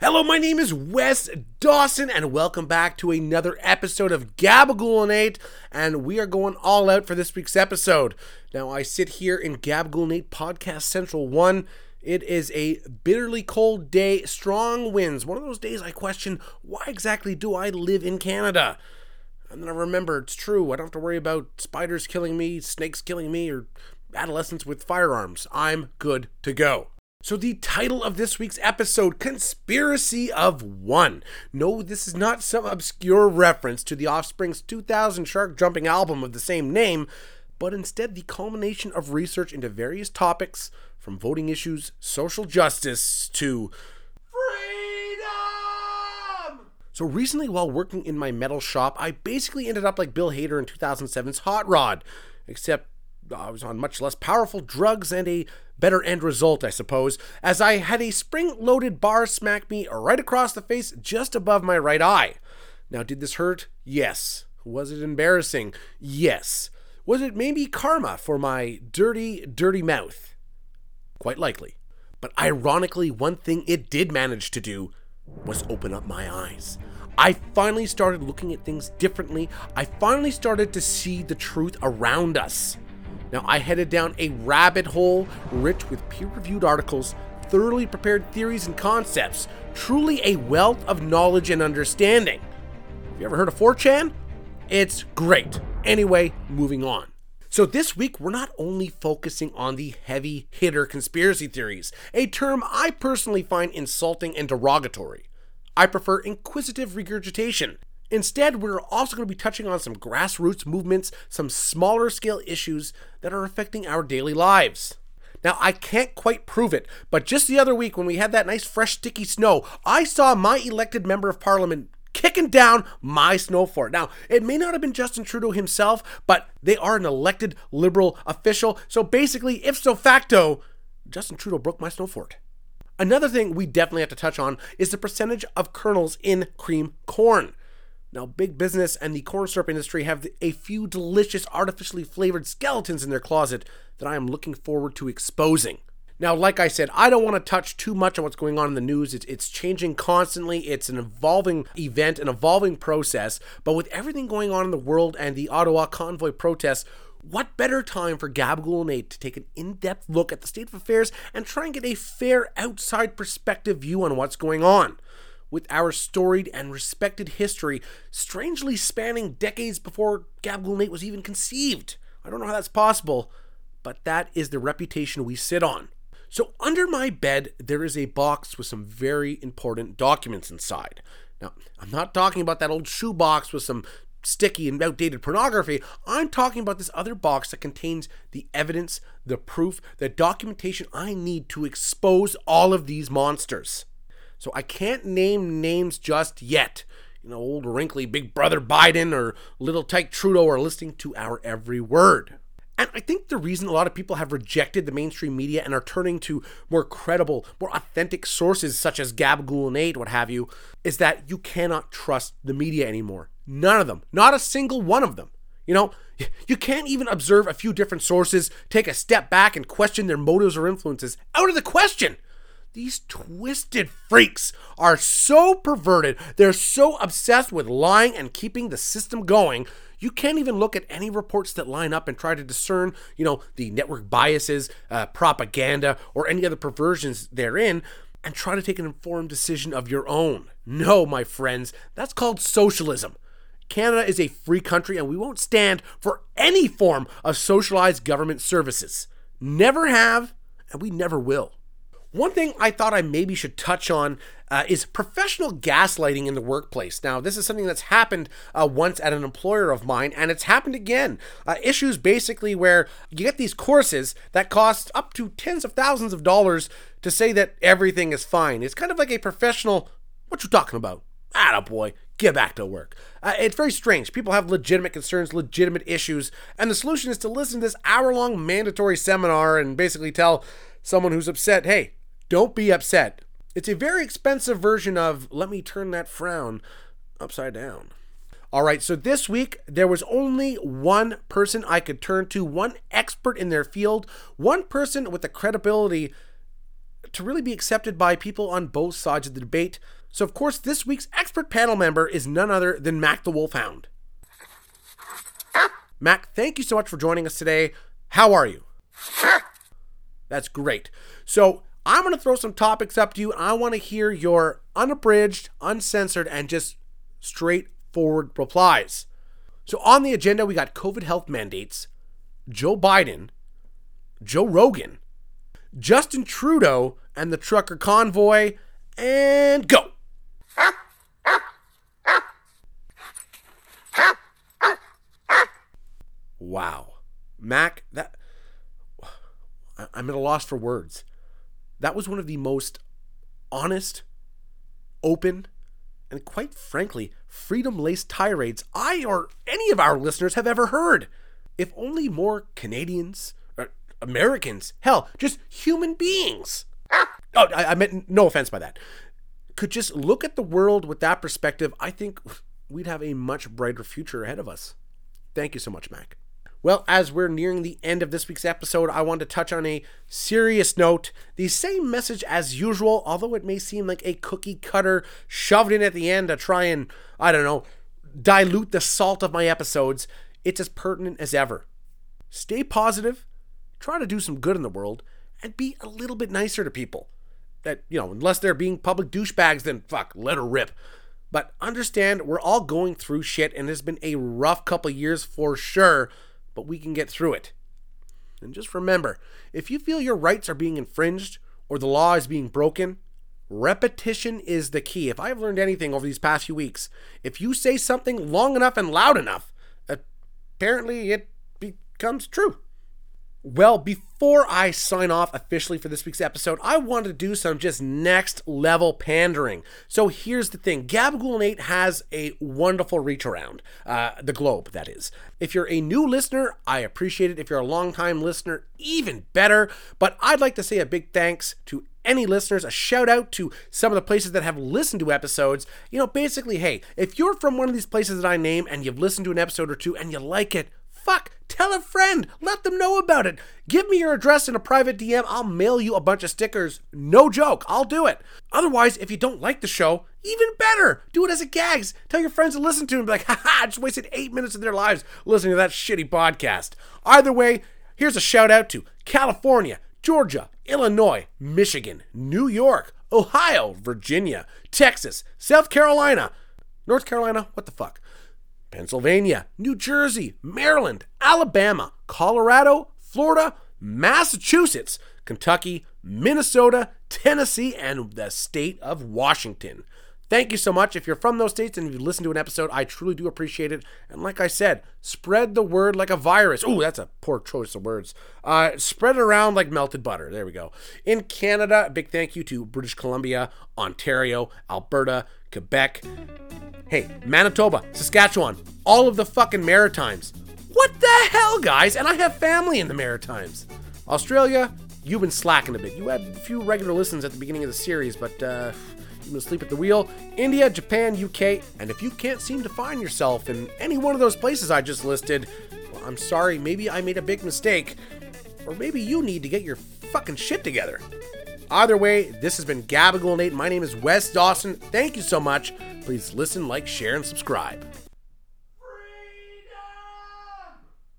Hello, my name is Wes Dawson, and welcome back to another episode of Gabagool and 8. And we are going all out for this week's episode. Now, I sit here in Gabagool and 8 Podcast Central 1. It is a bitterly cold day, strong winds. One of those days I question why exactly do I live in Canada? And then I remember it's true. I don't have to worry about spiders killing me, snakes killing me, or adolescents with firearms. I'm good to go. So, the title of this week's episode, Conspiracy of One. No, this is not some obscure reference to the Offspring's 2000 shark jumping album of the same name, but instead the culmination of research into various topics, from voting issues, social justice, to freedom! So, recently, while working in my metal shop, I basically ended up like Bill Hader in 2007's Hot Rod, except I was on much less powerful drugs and a better end result, I suppose, as I had a spring loaded bar smack me right across the face just above my right eye. Now, did this hurt? Yes. Was it embarrassing? Yes. Was it maybe karma for my dirty, dirty mouth? Quite likely. But ironically, one thing it did manage to do was open up my eyes. I finally started looking at things differently. I finally started to see the truth around us. Now, I headed down a rabbit hole rich with peer reviewed articles, thoroughly prepared theories and concepts, truly a wealth of knowledge and understanding. Have you ever heard of 4chan? It's great. Anyway, moving on. So, this week, we're not only focusing on the heavy hitter conspiracy theories, a term I personally find insulting and derogatory. I prefer inquisitive regurgitation, Instead, we're also going to be touching on some grassroots movements, some smaller scale issues that are affecting our daily lives. Now, I can't quite prove it, but just the other week when we had that nice fresh sticky snow, I saw my elected member of parliament kicking down my snow fort. Now, it may not have been Justin Trudeau himself, but they are an elected liberal official. So basically, ipso facto, Justin Trudeau broke my snow fort. Another thing we definitely have to touch on is the percentage of kernels in cream corn. Now, big business and the corn syrup industry have a few delicious artificially flavored skeletons in their closet that I am looking forward to exposing. Now, like I said, I don't want to touch too much on what's going on in the news. It's, it's changing constantly. It's an evolving event, an evolving process. But with everything going on in the world and the Ottawa convoy protests, what better time for Gabagool and 8 to take an in depth look at the state of affairs and try and get a fair outside perspective view on what's going on? With our storied and respected history strangely spanning decades before Gabagool Nate was even conceived. I don't know how that's possible, but that is the reputation we sit on. So, under my bed, there is a box with some very important documents inside. Now, I'm not talking about that old shoebox with some sticky and outdated pornography. I'm talking about this other box that contains the evidence, the proof, the documentation I need to expose all of these monsters. So I can't name names just yet. You know, old wrinkly Big Brother Biden or little Tyke Trudeau are listening to our every word. And I think the reason a lot of people have rejected the mainstream media and are turning to more credible, more authentic sources such as Gabagool and 8, what have you, is that you cannot trust the media anymore. None of them. Not a single one of them. You know, you can't even observe a few different sources, take a step back, and question their motives or influences. Out of the question! These twisted freaks are so perverted. They're so obsessed with lying and keeping the system going. You can't even look at any reports that line up and try to discern, you know, the network biases, uh, propaganda, or any other perversions therein and try to take an informed decision of your own. No, my friends, that's called socialism. Canada is a free country and we won't stand for any form of socialized government services. Never have, and we never will. One thing I thought I maybe should touch on uh, is professional gaslighting in the workplace. Now, this is something that's happened uh, once at an employer of mine, and it's happened again. Uh, issues basically where you get these courses that cost up to tens of thousands of dollars to say that everything is fine. It's kind of like a professional, what you talking about? boy, get back to work. Uh, it's very strange. People have legitimate concerns, legitimate issues, and the solution is to listen to this hour long mandatory seminar and basically tell someone who's upset, hey, don't be upset. It's a very expensive version of let me turn that frown upside down. All right, so this week there was only one person I could turn to, one expert in their field, one person with the credibility to really be accepted by people on both sides of the debate. So, of course, this week's expert panel member is none other than Mac the Wolfhound. Mac, thank you so much for joining us today. How are you? That's great. So, I'm going to throw some topics up to you, I want to hear your unabridged, uncensored, and just straightforward replies. So, on the agenda, we got COVID health mandates, Joe Biden, Joe Rogan, Justin Trudeau, and the trucker convoy, and go. Wow. Mac, that. I'm at a loss for words. That was one of the most honest, open, and quite frankly, freedom laced tirades I or any of our listeners have ever heard. If only more Canadians, or Americans, hell, just human beings. Ah! Oh, I, I meant no offense by that. Could just look at the world with that perspective, I think we'd have a much brighter future ahead of us. Thank you so much, Mac. Well, as we're nearing the end of this week's episode, I want to touch on a serious note. The same message as usual, although it may seem like a cookie cutter shoved in at the end to try and, I don't know, dilute the salt of my episodes, it's as pertinent as ever. Stay positive, try to do some good in the world, and be a little bit nicer to people. That, you know, unless they're being public douchebags, then fuck, let her rip. But understand we're all going through shit and it's been a rough couple years for sure but we can get through it. And just remember if you feel your rights are being infringed or the law is being broken, repetition is the key. If I've learned anything over these past few weeks, if you say something long enough and loud enough, apparently it becomes true. Well, before I sign off officially for this week's episode, I wanted to do some just next level pandering. So here's the thing Gabagool Nate has a wonderful reach around uh, the globe, that is. If you're a new listener, I appreciate it. If you're a long-time listener, even better. But I'd like to say a big thanks to any listeners, a shout out to some of the places that have listened to episodes. You know, basically, hey, if you're from one of these places that I name and you've listened to an episode or two and you like it, Fuck, tell a friend. Let them know about it. Give me your address in a private DM. I'll mail you a bunch of stickers. No joke. I'll do it. Otherwise, if you don't like the show, even better. Do it as a gags. Tell your friends to listen to it and be like, haha, I just wasted eight minutes of their lives listening to that shitty podcast. Either way, here's a shout out to California, Georgia, Illinois, Michigan, New York, Ohio, Virginia, Texas, South Carolina, North Carolina, what the fuck? Pennsylvania, New Jersey, Maryland, Alabama, Colorado, Florida, Massachusetts, Kentucky, Minnesota, Tennessee, and the state of Washington. Thank you so much. If you're from those states and you listen to an episode, I truly do appreciate it. And like I said, spread the word like a virus. Oh, that's a poor choice of words. Uh, spread it around like melted butter. There we go. In Canada, big thank you to British Columbia, Ontario, Alberta, Quebec, Hey, Manitoba, Saskatchewan, all of the fucking Maritimes. What the hell, guys? And I have family in the Maritimes. Australia, you've been slacking a bit. You had a few regular listens at the beginning of the series, but uh, asleep at the wheel. India, Japan, UK, and if you can't seem to find yourself in any one of those places I just listed, well, I'm sorry, maybe I made a big mistake. Or maybe you need to get your fucking shit together. Either way, this has been Gabagool Nate. My name is Wes Dawson. Thank you so much. Please listen, like, share, and subscribe.